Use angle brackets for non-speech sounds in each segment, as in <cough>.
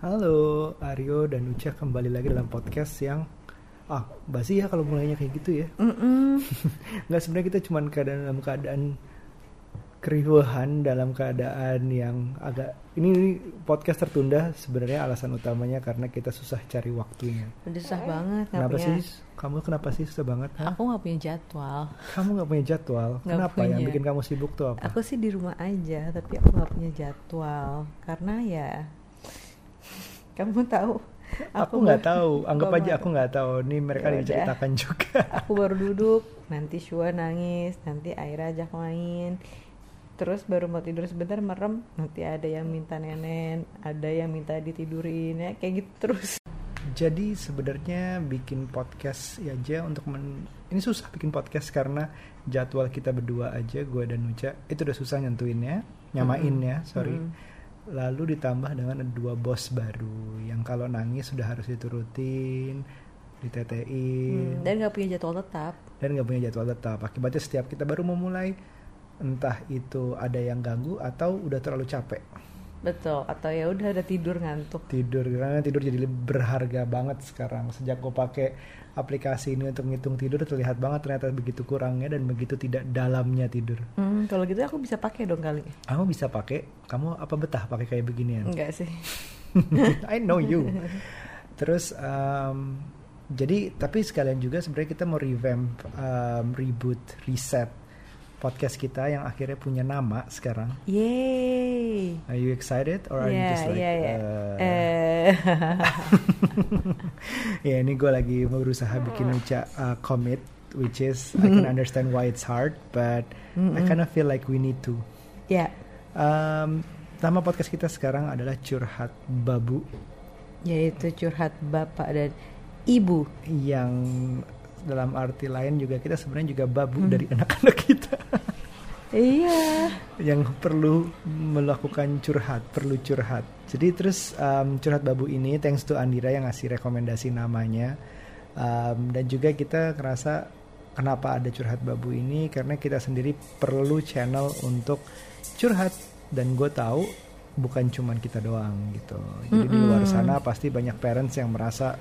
Halo, Aryo dan Uca kembali lagi dalam podcast yang ah basi ya kalau mulainya kayak gitu ya. Mm-mm. <laughs> Nggak sebenarnya kita cuma keadaan dalam keadaan keriuhan dalam keadaan yang agak ini, ini podcast tertunda sebenarnya alasan utamanya karena kita susah cari waktunya. Udah susah banget Kenapa punya. sih? Kamu kenapa sih susah banget? Hah? Aku nggak punya jadwal. Kamu nggak punya jadwal. Nggak kenapa yang punya. bikin kamu sibuk tuh apa? Aku sih di rumah aja, tapi aku nggak punya jadwal karena ya kamu tahu. Aku nggak baru- tahu. Anggap aja aku nggak tahu. Ini mereka Ya udah. diceritakan juga. Aku baru <laughs> duduk, nanti Shua nangis, nanti Aira ajak main. Terus baru mau tidur sebentar merem, nanti ada yang minta nenen, ada yang minta ditidurin ya kayak gitu terus. Jadi sebenarnya bikin podcast ya aja untuk men ini susah bikin podcast karena jadwal kita berdua aja gue dan Nuca itu udah susah nyentuinnya, nyamainnya, sorry. Mm-mm. Lalu ditambah dengan dua bos baru yang kalau nangis sudah harus diturutin, ditetein Hmm, dan nggak punya jadwal tetap. dan nggak punya jadwal tetap. Akibatnya setiap kita baru memulai entah itu ada yang ganggu atau udah terlalu capek Betul, atau ya udah ada tidur ngantuk. tidur karena tidur jadi lebih berharga banget sekarang sejak gue pakai aplikasi ini untuk ngitung tidur terlihat banget ternyata begitu kurangnya dan begitu tidak dalamnya tidur Hmm, kalau gitu aku bisa pakai dong kali. kamu bisa pakai kamu apa betah pakai kayak beginian Enggak sih. <laughs> I know you terus um, jadi tapi sekalian juga sebenarnya kita mau revamp um, reboot reset podcast kita yang akhirnya punya nama sekarang. Yeay. are you excited or are you Iya, just like iya, iya. uh, <laughs> ya ini gue lagi berusaha bikin Uca uh, commit which is I can understand why it's hard but I kind of feel like we need to. Ya, um, nama podcast kita sekarang adalah curhat babu. Yaitu curhat bapak dan ibu. yang dalam arti lain juga kita sebenarnya juga babu dari anak-anak kita Iya. yang perlu melakukan curhat, perlu curhat. Jadi terus um, curhat babu ini thanks to Andira yang ngasih rekomendasi namanya Um, dan juga kita ngerasa kenapa ada curhat babu ini karena kita sendiri perlu channel untuk curhat dan gue tahu bukan cuman kita doang gitu. Jadi di luar sana pasti banyak parents yang merasa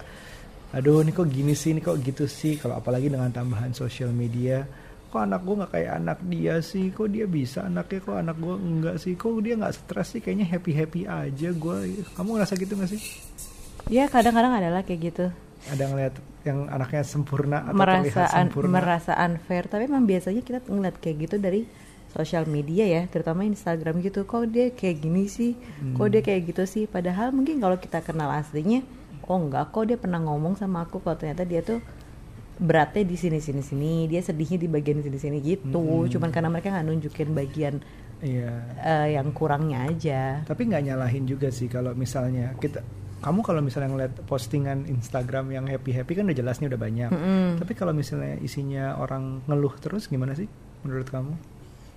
aduh ini kok gini sih, ini kok gitu sih. Kalau apalagi dengan tambahan social media, kok anak gue nggak kayak anak dia sih, kok dia bisa anaknya, kok anak gue enggak sih, kok dia nggak stres sih, kayaknya happy happy aja gue. Kamu ngerasa gitu gak sih? Ya kadang-kadang adalah kayak gitu. Ada ngeliat yang anaknya sempurna atau Merasa un- sempurna? merasa unfair, tapi memang biasanya kita ngeliat kayak gitu dari sosial media ya, terutama Instagram gitu. Kok dia kayak gini sih? Kok Hmm. dia kayak gitu sih? Padahal mungkin kalau kita kenal aslinya, oh enggak kok dia pernah ngomong sama aku kalau ternyata dia tuh beratnya di sini sini sini, dia sedihnya di bagian sini sini gitu. Cuman karena mereka nggak nunjukin bagian Iya. eh, yang kurangnya aja. Tapi nggak nyalahin juga sih kalau misalnya kita kamu kalau misalnya ngeliat postingan Instagram yang happy happy kan udah jelasnya udah banyak. Mm-mm. Tapi kalau misalnya isinya orang ngeluh terus gimana sih menurut kamu?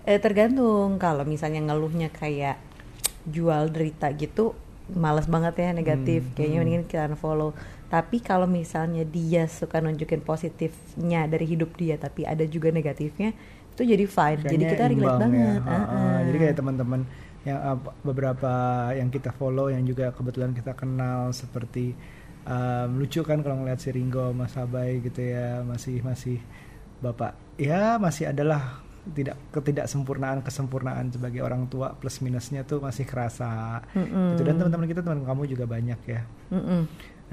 Eh tergantung kalau misalnya ngeluhnya kayak jual derita gitu males banget ya negatif Hmm, kayaknya hmm. mendingan kita unfollow tapi kalau misalnya dia suka nunjukin positifnya dari hidup dia tapi ada juga negatifnya itu jadi fine jadi Kayaknya kita relate ya. banget. Ah, ah. Jadi kayak teman-teman yang uh, beberapa yang kita follow yang juga kebetulan kita kenal seperti um, lucu kan kalau ngeliat si Ringo Mas Abai gitu ya masih masih bapak ya masih adalah tidak ketidaksempurnaan kesempurnaan sebagai orang tua plus minusnya tuh masih kerasa Mm-mm. gitu dan teman-teman kita teman kamu juga banyak ya Mm-mm.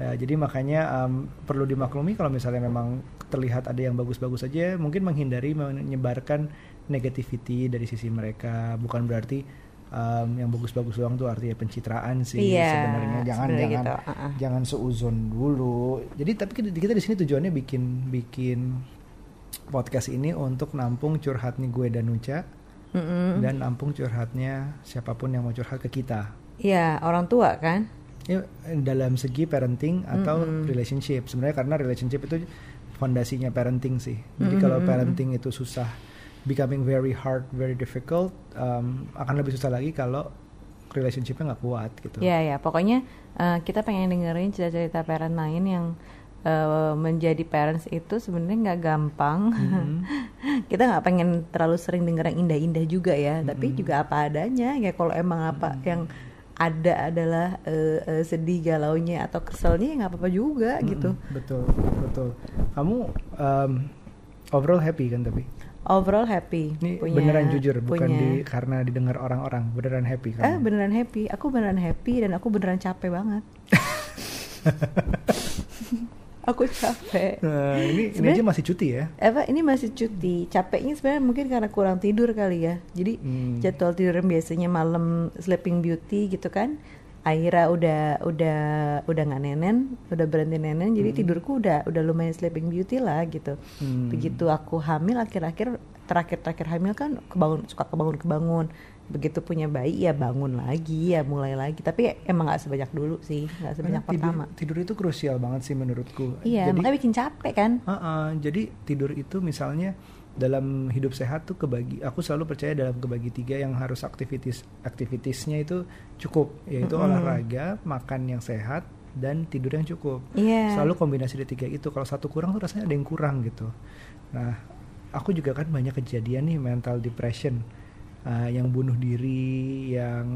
Ya, jadi makanya um, perlu dimaklumi kalau misalnya memang terlihat ada yang bagus-bagus aja, mungkin menghindari menyebarkan negativity dari sisi mereka. Bukan berarti um, yang bagus-bagus doang tuh artinya pencitraan sih Iya, sebenarnya. Jangan sebenarnya jangan gitu, uh-uh. jangan seuzon dulu. Jadi tapi kita, kita di sini tujuannya bikin bikin podcast ini untuk nampung curhatnya gue dan Nuca Mm-mm. dan nampung curhatnya siapa pun yang mau curhat ke kita. Iya orang tua kan? Ya, dalam segi parenting atau relationship. Sebenarnya karena relationship itu fondasinya parenting sih. Jadi kalau parenting itu susah becoming very hard very difficult um, akan lebih susah lagi kalau relationshipnya nggak kuat gitu. Ya ya, pokoknya eh, kita pengen dengerin cerita-cerita parent lain yang eh, menjadi parents itu sebenarnya nggak gampang. <laughs> kita nggak pengen terlalu sering denger yang indah-indah juga ya, tapi juga apa adanya. Ya kalau emang apa yang ada adalah eh, eh, sedih galaunya atau keselnya ya nggak apa-apa juga gitu. Mm-mm, betul betul. Kamu um, overall happy kan tapi? Overall happy ini punya- beneran jujur bukan punya- di karena didengar orang-orang beneran happy kamu Eh beneran happy, aku beneran happy dan aku beneran capek banget. <laughs> aku capek. Nah, ini ini aja masih cuti ya Apa ini masih cuti? Capeknya sebenarnya mungkin karena kurang tidur kali ya. Jadi Hmm. jadwal tidur yang biasanya malam sleeping beauty gitu kan. Akhirnya udah udah udah nggak nenen, udah berhenti nenen. Jadi tidurku udah udah lumayan sleeping beauty lah gitu. Hmm. Begitu aku hamil akhir-akhir terakhir-terakhir hamil kan kebangun suka kebangun-kebangun. Begitu punya bayi ya bangun lagi ya mulai lagi. Tapi emang nggak sebanyak dulu sih, nggak sebanyak Karena tidur, pertama. tidur itu krusial banget sih menurutku Iya, jadi makanya bikin capek kan. Uh-uh, jadi tidur itu misalnya dalam hidup sehat tuh kebagi aku selalu percaya dalam kebagi tiga yang harus aktivitas aktivitasnya itu cukup yaitu Mm-mm. olahraga makan yang sehat dan tidur yang cukup Iya. selalu kombinasi dari tiga itu kalau satu kurang tuh rasanya ada yang kurang gitu nah aku juga kan banyak kejadian nih mental depression uh, yang bunuh diri yang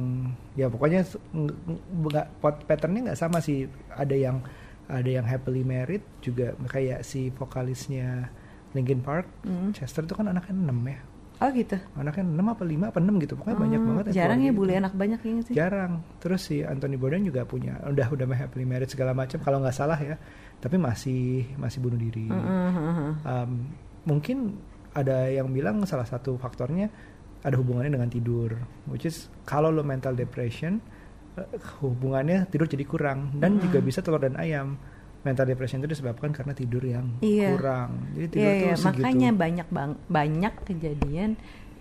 ya pokoknya nggak pot patternnya nggak sama sih ada yang ada yang happily married juga kayak si vokalisnya Linkin Park Mm. Chester tuh kan anaknya 6 ya Oh gitu. anaknya 6 apa 5 apa 6 gitu pokoknya banyak Hmm, banget yang Jarang ya gitu. anak banyak ya nggak sih. jarang terus si Anthony Bourdain juga punya udah udah happily married segala macam kalau nggak salah ya tapi masih masih bunuh diri Mm, mm, mm, mm. Um, mungkin ada yang bilang salah satu faktornya ada hubungannya dengan tidur which is kalau lo mental depression eh, hubungannya tidur jadi kurang dan juga bisa telur dan ayam mental depression itu disebabkan karena tidur yang Iya. kurang jadi tidur Iya, tuh iya. segitu makanya banyak bang banyak kejadian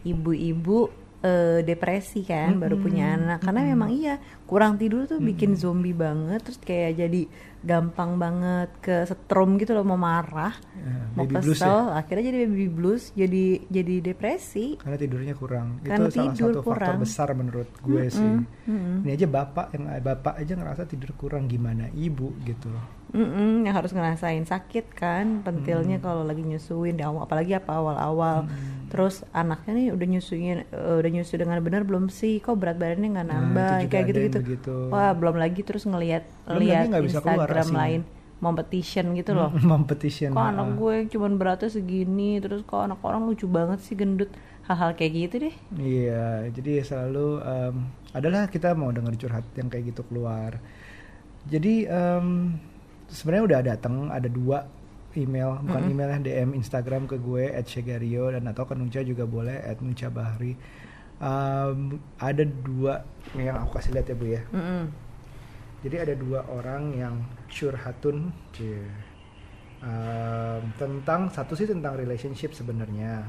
ibu-ibu eh, depresi kan baru punya anak. Karena memang iya kurang tidur tuh bikin zombie banget terus kayak jadi gampang banget ke setrum gitu loh mau marah Ya, mau kesel ya. akhirnya jadi baby blues jadi jadi depresi. Karena tidurnya kurang. Karena itu salah satu faktor kurang. besar menurut gue sih. Mm-mm. ini aja bapak yang bapak aja ngerasa tidur kurang gimana ibu gitu Mm-mm, yang harus ngerasain. Sakit kan pentilnya kalau lagi nyusuin di awal apalagi apa awal-awal. Terus anaknya nih udah nyusuin eh, udah nyusu dengan benar belum sih? Kok berat badannya nggak Nah, nambah? juga kayak gitu-gitu. begitu. wah belum lagi terus ngelihat lihat bisa keluar Instagram asinya. lain. Competition gitu loh. <laughs> Competition kok anak gue cuman beratnya segini terus kok anak orang lucu banget sih gendut. Hal-hal kayak gitu deh. Iya, jadi selalu em, adalah kita mau dengar curhat yang kayak gitu keluar. Jadi em, sebenarnya udah datang ada dua email, bukan email ya DM Instagram ke gue @shegario dan atau ke Nunca juga boleh @nuncabahri. Em, ada dua yang aku kasih lihat ya bu ya. Mm-mm. Jadi ada dua orang yang curhatun em, tentang satu sih tentang relationship sebenarnya,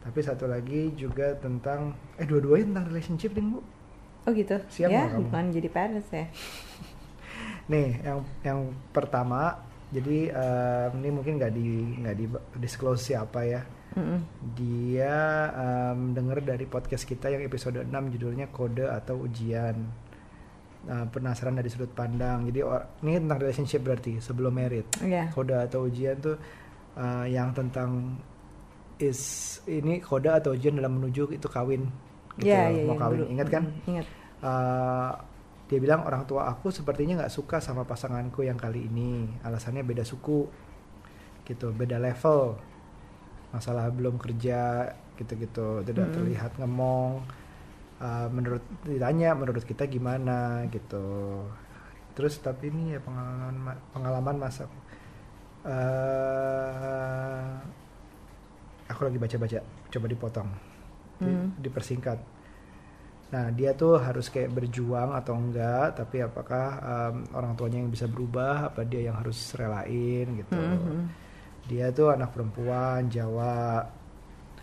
tapi satu lagi juga tentang eh dua-duanya tentang relationship ding bu. oh gitu Siap ya kamu? bukan jadi parents ya <laughs> Nih yang yang pertama jadi em, ini mungkin nggak di nggak di disclose siapa ya. Mm-mm. Dia denger dari podcast kita yang episode 6 judulnya kode atau ujian. Nah, penasaran dari sudut pandang. Jadi or- ini tentang relationship berarti sebelum married. Iya. Kode atau ujian tuh eh, yang tentang is ini kode atau ujian dalam menuju itu kawin. Gitu loh, iya, mau yang kawin. Ingat kan? Mm-mm, ingat dia bilang orang tua aku sepertinya nggak suka sama pasanganku yang kali ini. Alasannya beda suku, gitu, beda level. Masalah belum kerja, gitu-gitu, tidak Mm-mm. terlihat ngemong. Eh, menurut ditanya, menurut kita gimana, gitu. Terus tapi ini ya pengalaman ma- pengalaman masa. eh aku lagi baca-baca, coba dipotong, Di- Hmm. dipersingkat. Nah, dia tuh harus kayak berjuang atau enggak, tapi apakah em, orang tuanya yang bisa berubah, apa dia yang harus relain gitu. Mhm. Dia tuh anak perempuan, Jawa,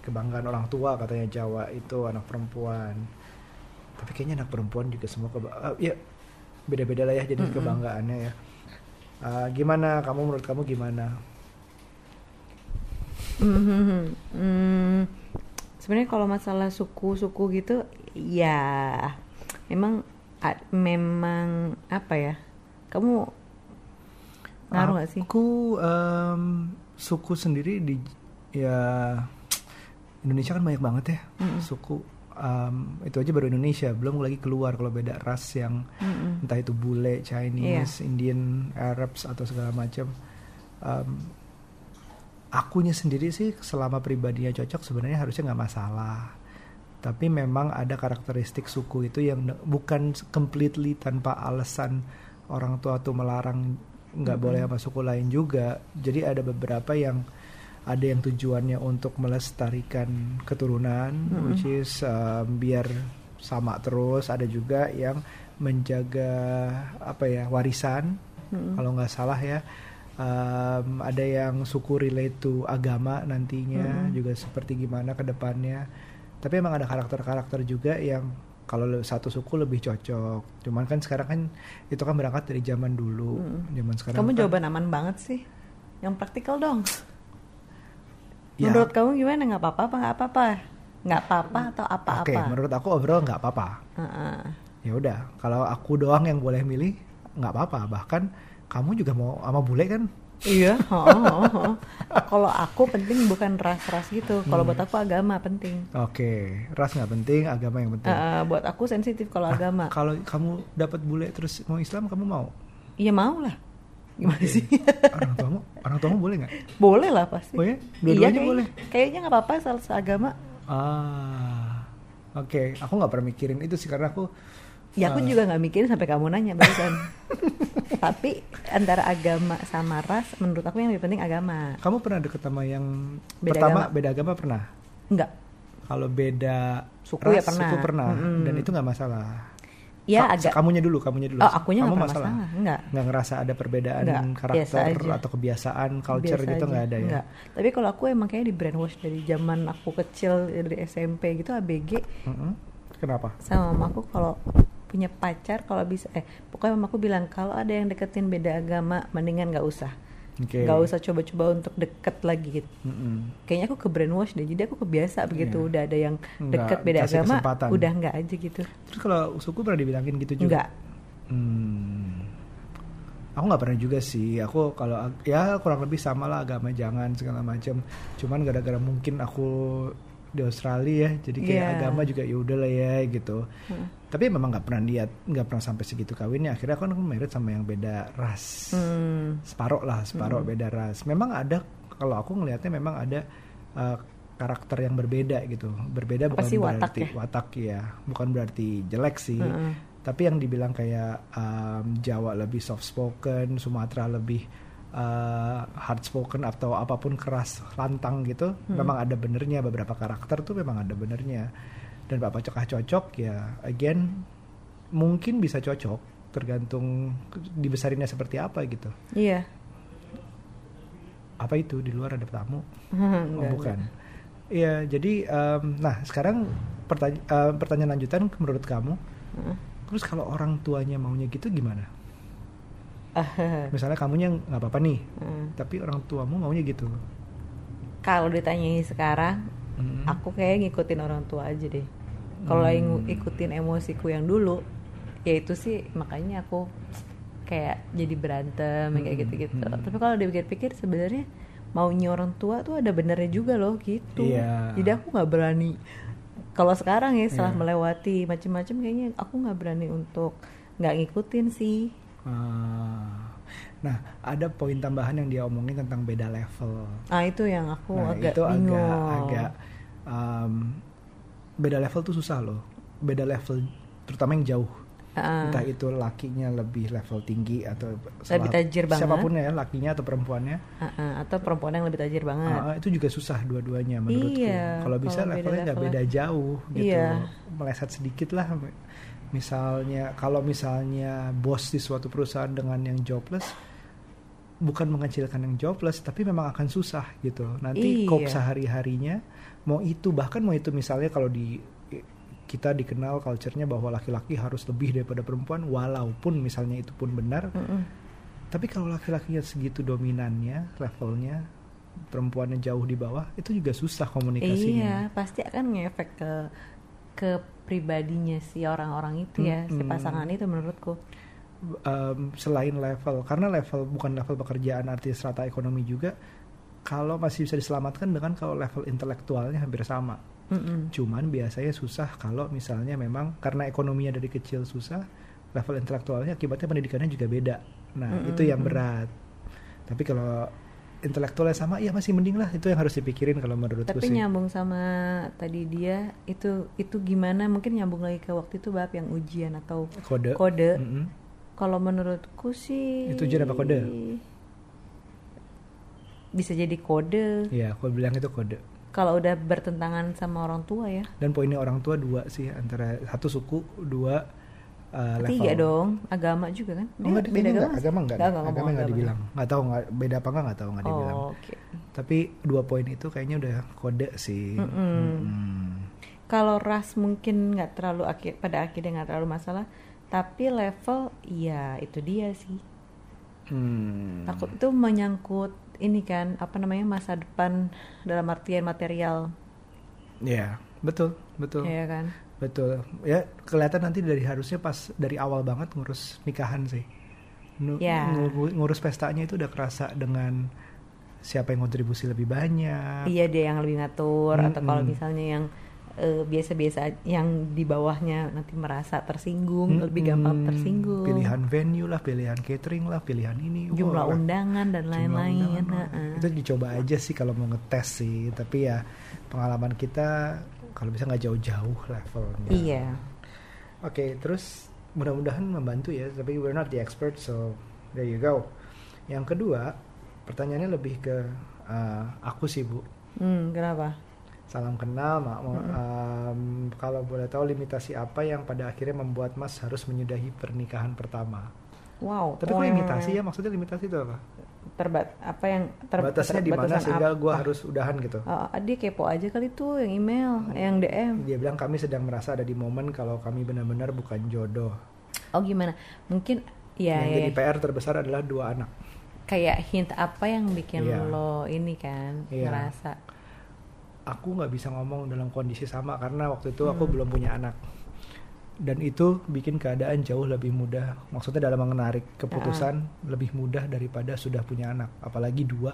kebanggaan orang tua katanya Jawa itu anak perempuan. Tapi kayaknya anak perempuan juga semua keba eh, ya beda-beda lah ya jadi Mm-mm. kebanggaannya ya. Eh, gimana kamu menurut kamu gimana? Mhm. Hmm, sebenarnya kalau masalah suku-suku gitu, ya memang memang apa ya? Kamu ngaruh gak sih? Aku em, suku sendiri di ya Indonesia kan banyak banget ya Mm-mm. suku. um, itu aja baru Indonesia belum lagi keluar kalau beda ras yang Mm-mm. entah itu bule Chinese Iya. Indian Arabs atau segala macam um, akunya sendiri sih selama pribadinya cocok sebenarnya harusnya nggak masalah tapi memang ada karakteristik suku itu yang bukan completely tanpa alasan orang tua tuh melarang nggak Mm-mm. boleh sama suku lain juga jadi ada beberapa yang ada yang tujuannya untuk melestarikan keturunan Mm-mm. which is um, biar sama terus ada juga yang menjaga apa ya warisan Mm-mm. kalau nggak salah ya Um, ada yang suku relate to agama nantinya Mm-mm. juga seperti gimana ke depannya tapi emang ada karakter-karakter juga yang kalau satu suku lebih cocok cuman kan sekarang kan itu kan berangkat dari zaman dulu Mm-mm. zaman sekarang Kamu kan- jawaban aman banget sih. Yang praktikal dong. Ya, Menurut kamu gimana? Nggak apa-apa apa nggak apa-apa? Nggak apa-apa atau oke apa-apa? menurut aku overall nggak apa-apa Heeh. ya udah kalau aku doang yang boleh milih nggak apa-apa bahkan kamu juga mau sama bule kan Iya. Kalau aku penting bukan ras-ras gitu. Kalau Hmm. buat aku agama penting. oke ras nggak penting agama yang penting Eh, buat aku sensitif kalau Ah, agama. kalau kamu dapat bule terus mau Islam kamu mau Iya mau lah. Gimana sih? orang tuamu orang tuamu boleh nggak boleh lah pasti. Oh ya? Iya, Dua-duanya kayak- boleh? Kayaknya nggak apa-apa asal seagama. ah oke aku nggak pernah mikirin itu sih karena aku Ya aku Ah. juga nggak mikirin sampai kamu nanya barusan. <laughs> Tapi antara agama sama ras, menurut aku yang lebih penting agama. kamu pernah deket sama yang Beda pertama agama. beda agama pernah Enggak. kalau beda Suku ras, ya pernah. suku pernah Mm-mm. dan itu nggak masalah Ya Ka- agak. kamunya dulu kamunya dulu Oh akunya kamu pernah masalah. Enggak. nggak ngerasa ada perbedaan Nggak, biasa karakter atau kebiasaan culture Biasa gitu nggak ada ya Enggak. Tapi kalau aku emang kayak di brainwash dari zaman aku kecil dari SMP gitu ABG Mm-mm. kenapa sama mama aku kalau punya pacar kalau bisa eh pokoknya mama aku bilang kalau ada yang deketin beda agama mendingan nggak usah nggak usah coba-coba untuk deket lagi gitu Mm-mm. kayaknya aku ke brainwash deh jadi aku kebiasa begitu Iya. udah ada yang Nggak deket beda kasih agama kesempatan. udah nggak aja gitu terus kalau suku pernah dibilangin gitu juga nggak Hmm. Aku nggak pernah juga sih. Aku kalau ya kurang lebih sama lah agama jangan segala macam. Cuman gara-gara mungkin aku di Australia ya, jadi kayak Iya. agama juga ya udah lah ya gitu. Hmm. Tapi memang nggak pernah lihat, nggak pernah sampai segitu kawinnya. Akhirnya aku kan married sama yang beda ras, Hmm. separoh lah, separoh beda ras. Memang ada kalau aku ngelihatnya memang ada uh, karakter yang berbeda gitu. Berbeda Apa bukan sih, watak berarti ya? watak ya, bukan berarti jelek sih Heeh. tapi yang dibilang kayak um, Jawa lebih soft spoken, Sumatera lebih uh, hard spoken atau apa pun keras lantang gitu, Hmm. memang ada benernya beberapa karakter tuh memang ada benernya. Dan Bapak Cokah cocok ya, again mungkin bisa cocok tergantung dibesarinnya seperti apa gitu. iya Apa itu di luar ada tamu? <laughs> Oh, bukan. Iya, jadi um, nah sekarang pertanya- uh, pertanyaan lanjutan menurut kamu, Heeh. terus kalau orang tuanya maunya gitu gimana? <laughs> Misalnya kamunya nggak apa-apa nih heeh. tapi orang tuamu maunya gitu kalau ditanyai sekarang Mm. aku kayak ngikutin orang tua aja deh kalau Hmm. ngikutin emosiku yang dulu ya itu sih makanya aku kayak jadi berantem yang kayak Hmm, gitu-gitu hmm. tapi kalau dipikir-pikir sebenarnya maunya orang tua tuh ada benernya juga loh gitu Iya. jadi aku nggak berani kalau sekarang ya setelah Iya. melewati macam-macam kayaknya aku nggak berani untuk nggak ngikutin sih Ah. nah ada poin tambahan yang dia omongin tentang beda level ah itu yang aku nah agak itu bingung agak agak um, beda level tuh susah loh beda level terutama yang jauh Ah. entah itu lakinya lebih level tinggi atau Lebih tajir banget. siapa pun ya lakinya atau perempuannya Ah, ah, atau perempuan yang lebih tajir banget Ah, itu juga susah dua-duanya menurutku. Iya, kalau bisa levelnya nggak levelnya. beda jauh gitu, Iya. meleset sedikit lah. Misalnya kalau misalnya bos di suatu perusahaan dengan yang jobless, bukan mengecilkan yang jobless, tapi memang akan susah gitu. Nanti Iya. kop sehari harinya, mau itu bahkan mau itu misalnya kalau di kita dikenal culture-nya bahwa laki-laki harus lebih daripada perempuan, walaupun misalnya itu pun benar, Mm-mm. tapi kalau laki-lakinya segitu dominannya, levelnya, perempuannya jauh di bawah, itu juga susah Iya, komunikasinya. pasti akan ngefek ke ke pribadinya si orang-orang itu ya, si Mm-mm. pasangan itu menurutku. Em, selain level, karena level bukan level pekerjaan arti strata ekonomi juga, kalau masih bisa diselamatkan dengan kalau level intelektualnya hampir sama. Mm-mm. Cuman biasanya susah kalau misalnya memang karena ekonominya dari kecil susah, level intelektualnya akibatnya pendidikannya juga beda. Nah, Mm-mm. itu yang berat. Tapi kalau intelektualnya sama, ya masih mending lah. Itu yang harus dipikirin kalau menurutku Tapi sih. nyambung sama tadi dia itu itu gimana? Mungkin nyambung lagi ke waktu itu bab yang ujian atau Kode. kode. Mm-mm. Kalau menurutku sih Itu ujian apa kode? Bisa jadi kode. Iya, aku bilang itu kode. Kalau udah bertentangan sama orang tua ya. Dan poinnya orang tua dua sih antara satu suku, dua uh, level. Tiga dong, agama juga kan? Oh, enggak, beda agama? agama enggak? Nggak, nggak ngomong agama enggak dibilang. Enggak tahu enggak beda apa enggak enggak tahu enggak dibilang. Oh, oke. Tapi dua poin itu kayaknya udah kode sih. Mm-mm. Mm-mm. Kalau ras mungkin nggak terlalu akhir pada akhirnya nggak terlalu masalah, tapi level iya itu dia sih. Hmm. Takut itu menyangkut ini kan apa namanya masa depan dalam artian material, Ya, betul, betul. ya kan? Betul. Ya, kelihatan nanti dari harusnya pas dari awal banget ngurus nikahan sih. Ya. ngu- Ngurus pestanya itu udah kerasa dengan siapa yang kontribusi lebih banyak. Iya dia yang lebih ngatur atau kalau misalnya yang eh, biasa-biasa yang di bawahnya nanti merasa tersinggung, lebih gampang tersinggung. Pilihan venue lah, pilihan catering lah, pilihan ini. jumlah Wah, undangan dan lain-lain. undangan. heeh. Itu dicoba aja sih kalau mau ngetes sih. Tapi ya pengalaman kita kalau bisa nggak jauh-jauh levelnya. Iya. Oke, terus mudah-mudahan membantu ya. Tapi we're not the expert, so there you go. Yang kedua, pertanyaannya lebih ke uh, aku sih bu. Hmm, kenapa? Salam kenal, Mak. Mau- um, kalau boleh tahu limitasi apa yang pada akhirnya membuat Mas harus menyudahi pernikahan pertama? Wow. Tapi kok oh, limitasi ya? Maksudnya limitasi itu apa? Terbat apa yang ter, Batasnya di mana sehingga gue harus udahan gitu? Oh, dia kepo aja kali tuh yang email, yang DM. Dia bilang kami sedang merasa ada di momen kalau kami benar-benar bukan jodoh. Oh gimana? Mungkin ya, yang ya, jadi PR terbesar adalah dua anak. kayak hint apa yang bikin Iya. lo ini kan Iya. ngerasa Aku nggak bisa ngomong dalam kondisi sama karena waktu itu aku Hmm. belum punya anak. Dan itu bikin keadaan jauh lebih mudah. Maksudnya dalam menarik keputusan lebih mudah daripada sudah punya anak. Apalagi dua.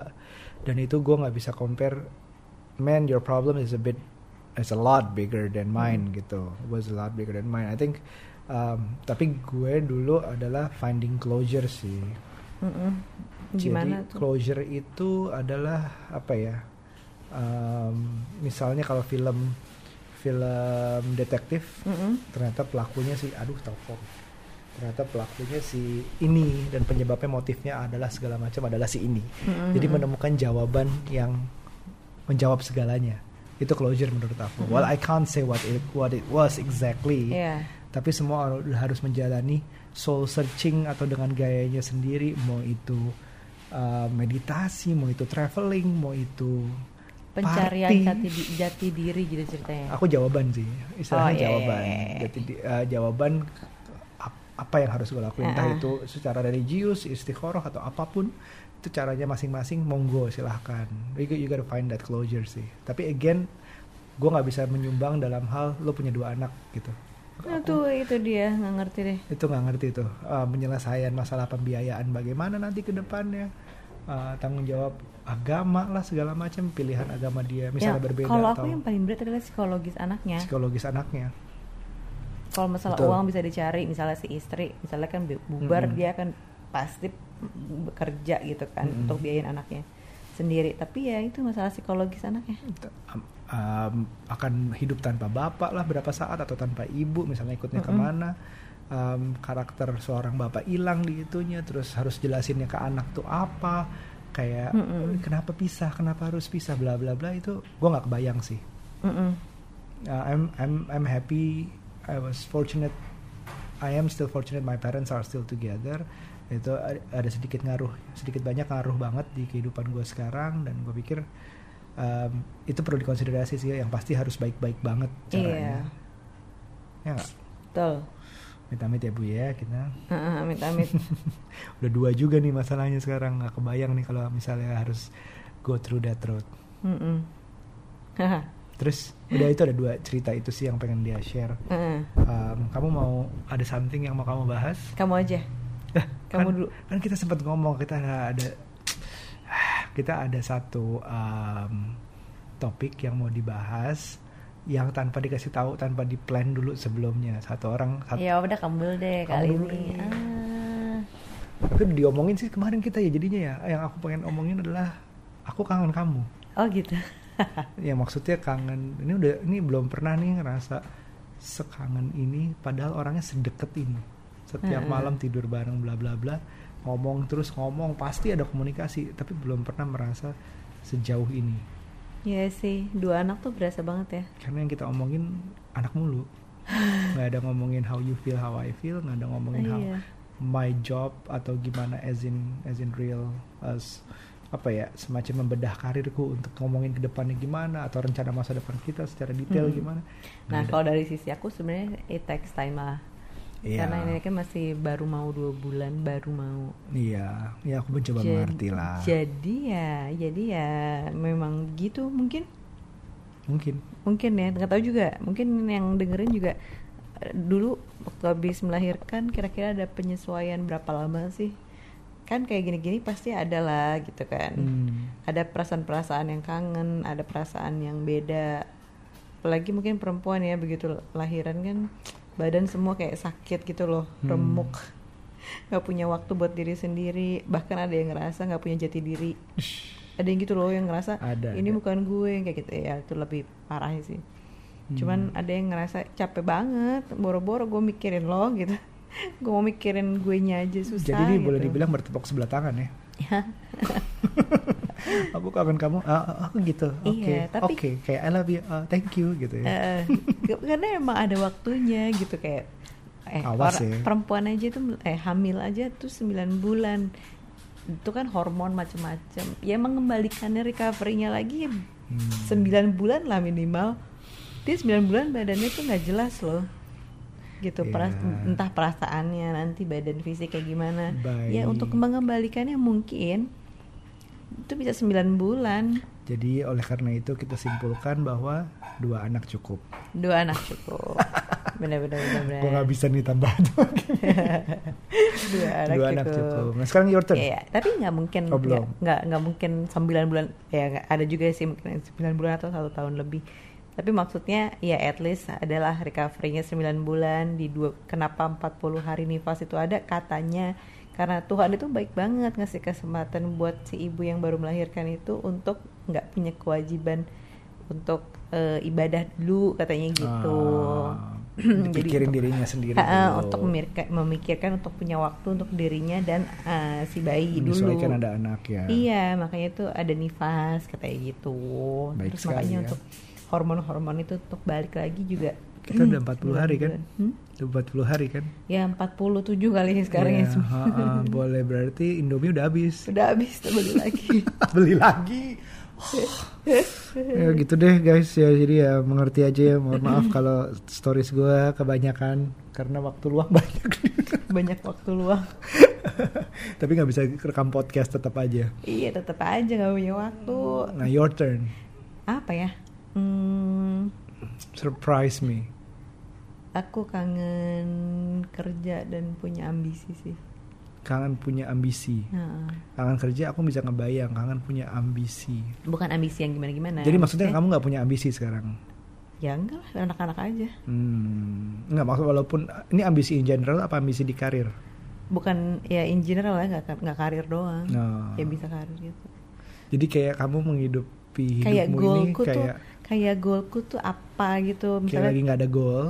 Dan itu gue nggak bisa compare. Man, your problem is a bit, is a lot bigger than mine gitu. Was a lot bigger than mine. I think. um, tapi gue dulu adalah finding closure sih. Mm-mm. gimana Jadi tuh? closure itu adalah apa ya? Um, misalnya kalau film film detektif Mm-mm. ternyata pelakunya si aduh telepon ternyata pelakunya si ini dan penyebabnya motifnya adalah segala macam adalah si ini. Mm-mm. jadi menemukan jawaban yang menjawab segalanya. Itu closure menurut aku. Well I can't say what it what it was exactly. Iya. tapi semua harus menjalani soul searching atau dengan gayanya sendiri. Mau itu uh, meditasi mau itu traveling mau itu pencarian party. jati, di- jati diri gitu ceritanya. aku jawaban sih istilahnya Oh, iya, jawaban iya, iya. jadi di- uh, jawaban ap- apa yang harus gue lakuin entah Uh-uh. itu secara religius istikharah atau apa pun itu caranya masing-masing monggo silahkan you, you gotta find that closure sih tapi again gue nggak bisa menyumbang dalam hal lo punya dua anak gitu Nah, tuh itu dia nggak ngerti deh. itu nggak ngerti tuh uh, penyelesaian masalah pembiayaan bagaimana nanti ke depannya Uh, tanggung jawab agama lah segala macam pilihan agama dia misalnya Ya, berbeda kalau atau aku yang paling berat adalah psikologis anaknya. psikologis anaknya Kalau masalah Betul. uang bisa dicari, misalnya si istri, misalnya kan bu- bubar Mm-mm. dia kan pasti bekerja gitu kan Mm-mm. untuk biayain anaknya sendiri. Tapi ya itu masalah psikologis anaknya. um, um, akan hidup tanpa bapak lah berapa saat atau tanpa ibu misalnya ikutnya Mm-mm. ke mana Um, karakter seorang bapak hilang di itunya terus harus jelasinnya ke anak tuh apa kayak Mm-mm. kenapa pisah kenapa harus pisah bla bla bla itu gue nggak kebayang sih Mm-mm. Uh, I'm I'm I'm happy. I was fortunate. I am still fortunate. My parents are still together. Itu ada sedikit ngaruh, sedikit banyak ngaruh banget di kehidupan gue sekarang dan gue pikir um, itu perlu dikonsiderasi sih. Yang pasti harus baik-baik banget caranya. Ya nggak? Betul. Amit-amit ya bu ya kita. Heeh, Amit-amit. <laughs> Udah dua juga nih masalahnya sekarang. Nggak kebayang nih kalau misalnya harus go through that road. Mm-mm. Haha. <laughs> Terus udah itu ada dua cerita itu sih yang pengen dia share. Heeh. Um, kamu mau ada something yang mau kamu bahas? Kamu aja. Eh, Kamu kan, dulu. Kan kita sempat ngomong kita ada, ada kita ada satu um, topik yang mau dibahas yang tanpa dikasih tahu, tanpa di plan dulu sebelumnya. Satu orang satu Ya udah kamu dulu deh kali ini. deh. Ah. Tapi diomongin sih kemarin kita ya jadinya ya. Yang aku pengen omongin adalah aku kangen kamu. Oh gitu. <laughs> Ya maksudnya kangen. Ini udah ini belum pernah nih ngerasa sekangen ini padahal orangnya sedekat ini. Setiap Heeh. malam tidur bareng bla bla bla. Ngomong terus ngomong pasti ada komunikasi, tapi belum pernah merasa sejauh ini. Iya sih, dua anak tuh berasa banget ya. Karena yang kita omongin anak mulu. <laughs> nggak ada ngomongin how you feel, how I feel, nggak ada ngomongin how Iya. my job atau gimana as in as in real as apa ya semacam membedah karirku untuk ngomongin ke depannya gimana atau rencana masa depan kita secara detail Hmm. gimana. Nah ada. kalau dari sisi aku sebenarnya it takes time lah. Iya. Karena ini kan masih baru mau dua bulan, baru mau. Iya, ya aku mencoba Jad- mengerti lah. Jadi ya, jadi ya memang gitu mungkin. Mungkin. Mungkin ya, nggak tahu juga. Mungkin yang dengerin juga dulu waktu habis melahirkan kira-kira ada penyesuaian berapa lama sih? Kan kayak gini-gini pasti ada lah gitu kan. Hmm. Ada perasaan-perasaan yang kangen, ada perasaan yang beda. Apalagi mungkin perempuan ya begitu lahiran kan badan semua kayak sakit gitu loh, Hmm. remuk. nggak punya waktu buat diri sendiri, bahkan ada yang ngerasa nggak punya jati diri. Ada yang gitu loh yang ngerasa Ada, ini ada. bukan gue kayak gitu ya, itu lebih parah sih. Hmm. Cuman ada yang ngerasa capek banget, boro-boro gue mikirin lo gitu. <laughs> gue mau mikirin gue nya aja susah. Jadi ini gitu. boleh dibilang bertepuk sebelah tangan ya. <laughs> Ya. aku kangen kamu. Ah, ah, aku gitu. Oke. Iya, tapi- Oke, kayak I love you. ah, thank you gitu ya. Ke- karena emang ada waktunya gitu kayak eh Awas ya. perempuan aja tuh eh hamil aja tuh 9 bulan itu kan hormon macem-macem ya mengembalikannya recovery-nya lagi Hmm. 9 bulan lah minimal dia 9 bulan badannya tuh nggak jelas loh gitu Iya. peras- entah perasaannya nanti badan fisik kayak gimana Baik. ya untuk mengembalikannya mungkin itu bisa 9 bulan Jadi oleh karena itu kita simpulkan bahwa dua anak cukup. dua anak cukup <laughs> benar-benar Gue nggak bisa nih tambah <laughs> dua anak dua cukup. anak cukup. Nah sekarang your turn. Iya, tapi nggak mungkin Oh, nggak belum. nggak nggak mungkin 9 bulan ya ada juga sih mungkin yang 9 bulan atau satu tahun lebih. Tapi maksudnya ya at least adalah recovery-nya 9 bulan di dua kenapa 40 hari nifas itu ada katanya karena Tuhan itu baik banget ngasih kesempatan buat si ibu yang baru melahirkan itu untuk nggak punya kewajiban untuk eh, ibadah dulu katanya gitu. Ah, <clears throat> Jadi untuk- dirinya sendiri. Ah, untuk memikirkan, memikirkan untuk punya waktu untuk dirinya dan eh, si bayi dulu. Ada anak ya. Iya, makanya itu ada nifas katanya gitu. Baik Terus makanya ya. untuk hormon-hormon itu untuk balik lagi juga. Kita udah 40 hari kan? Hmm? Udah 40 hari kan? Ya 47 kali sekarang Iya, ya. Sem- ha-ha, boleh berarti Indomie udah habis. Udah habis beli lagi. <laughs> Beli lagi. ya gitu deh guys ya jadi ya mengerti aja ya mohon maaf <laughs> kalau stories gue kebanyakan karena waktu luang <laughs> banyak Banyak waktu luang. tapi nggak bisa rekam podcast tetap aja iya, tetap aja nggak punya waktu. nah your turn Apa ya? Hmm, surprise me aku kangen kerja dan punya ambisi sih. kangen punya ambisi Nah, kangen kerja aku bisa ngebayang kangen punya ambisi bukan ambisi yang gimana-gimana. jadi maksudnya kamu nggak punya ambisi sekarang Ya enggak lah, anak-anak aja. hmm, nggak maksud walaupun ini ambisi in general apa ambisi di karir Bukan ya in general ya, nggak nggak karir doang. Nah. Ya bisa karir gitu. jadi kayak kamu menghidupi Kayak hidupmu ini goalku tuh, kayak kayak goalku tuh apa gitu. kayak Misalnya, lagi nggak ada goal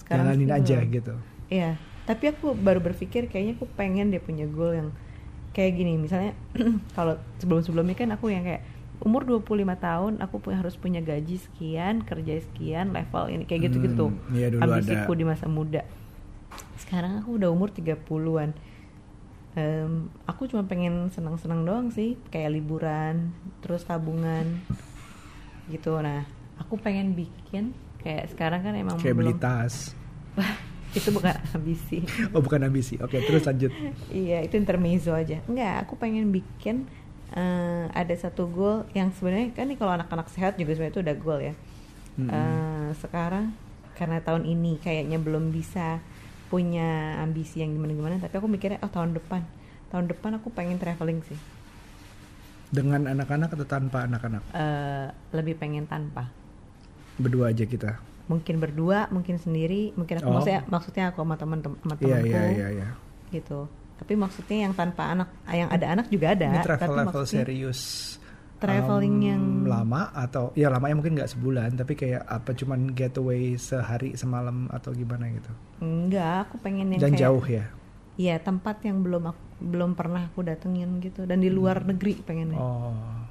Sekarang jalanin aja belum. gitu Iya, tapi aku baru berpikir kayaknya aku pengen deh punya goal yang kayak gini. Misalnya <clears throat> kalau sebelum-sebelumnya kan aku yang kayak umur 25 tahun aku punya harus punya gaji sekian, kerja sekian, level ini kayak gitu-gitu. Hmm, iya Ambisiku ada. di masa muda. Sekarang aku udah umur 30-an. Em, aku cuma pengen senang-senang doang sih, kayak liburan, terus tabungan gitu. Nah, aku pengen bikin kayak sekarang kan emang kayak beli belum tas <laughs> itu bukan ambisi. <laughs> oh bukan ambisi oke terus lanjut Iya, itu intermezzo aja. Enggak, aku pengen bikin eh, ada satu goal yang sebenarnya kan nih kalau anak-anak sehat juga sebenarnya itu udah goal ya. Mm-mm. Eh, sekarang karena tahun ini kayaknya belum bisa punya ambisi yang gimana-gimana, tapi aku mikirnya oh tahun depan, tahun depan aku pengen traveling sih. Dengan anak-anak atau tanpa anak-anak? Eh, lebih pengen tanpa. Berdua aja kita. Mungkin berdua, mungkin sendiri, mungkin aku Oh. maksudnya maksudnya aku sama teman sama Iya temanku iya iya iya. gitu. Tapi maksudnya yang tanpa anak, yang ada anak juga ada. Ini travel tapi level serius. traveling Em, yang- lama atau ya lamanya mungkin nggak sebulan tapi kayak apa cuman getaway sehari semalam atau gimana gitu. enggak, aku pengen yang Dan kayak jauh ya. Iya, tempat yang belum aku, belum pernah aku datengin gitu dan di luar negeri pengennya. Hmm. Oh.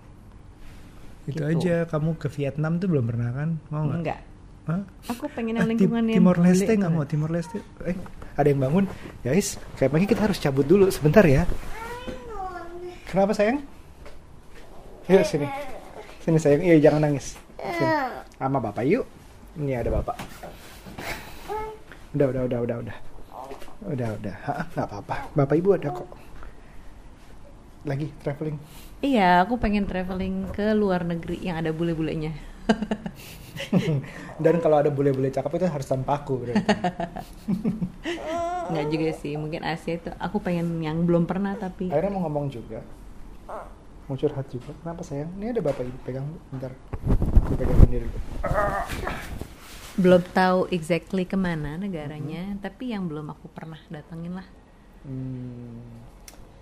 Itu Gitu. aja. Kamu ke Vietnam tuh belum pernah kan? Mau nggak? Enggak. Hah? Aku pengen Ah, yang Tim- lingkungan yang Timor Leste nggak mau? Timor Leste. Eh ada yang bangun. Guys kayak pagi kita harus cabut dulu. Sebentar ya. Kenapa sayang? Yuk sini. sini sayang. Iya jangan nangis. Sini. sama bapak yuk. Ini ada bapak. Udah udah udah udah udah. Udah udah. Hah, nggak apa-apa. Bapak ibu ada kok. Lagi traveling Iya, aku pengen traveling ke luar negeri yang ada bule-bulenya. <laughs> dan kalau ada bule-bule cakep itu harus tanpa aku berarti. <laughs> Enggak juga sih, mungkin Asia itu aku pengen yang belum pernah tapi Akhirnya mau ngomong juga. Mau curhat juga. Kenapa sayang? Ini ada bapak ibu pegang Bentar. Aku pegang sendiri. Dulu belum tahu exactly ke mana negaranya, tapi yang belum aku pernah datengin lah. hmm,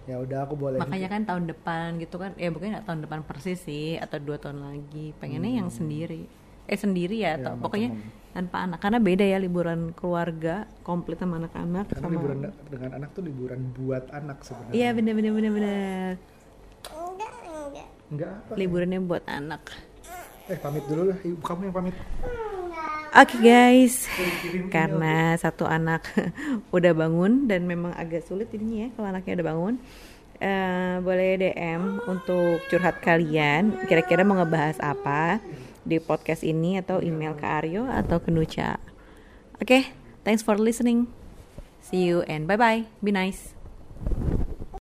Ya udah aku boleh Makanya kan tahun depan gitu kan, ya bukannya nggak tahun depan persis sih, atau dua tahun lagi. Pengennya yang sendiri, eh sendiri Hmm. Ya, ya, atau pokoknya temen. tanpa anak. Karena beda ya liburan keluarga komplit sama anak-anak. Karena sama liburan dengan anak tuh liburan buat anak sebenarnya Iya bener bener bener bener. Enggak apa Liburannya buat anak. Eh pamit dulu lah Ibu kamu yang pamit Oke guys, karena satu anak <laughs> udah bangun dan memang agak sulit ini ya kalau anaknya udah bangun. eh, boleh DM untuk curhat kalian. Kira-kira mau ngebahas apa di podcast ini atau email ke Aryo atau ke Nucha. Oke, thanks for listening. See you and bye bye. Be nice.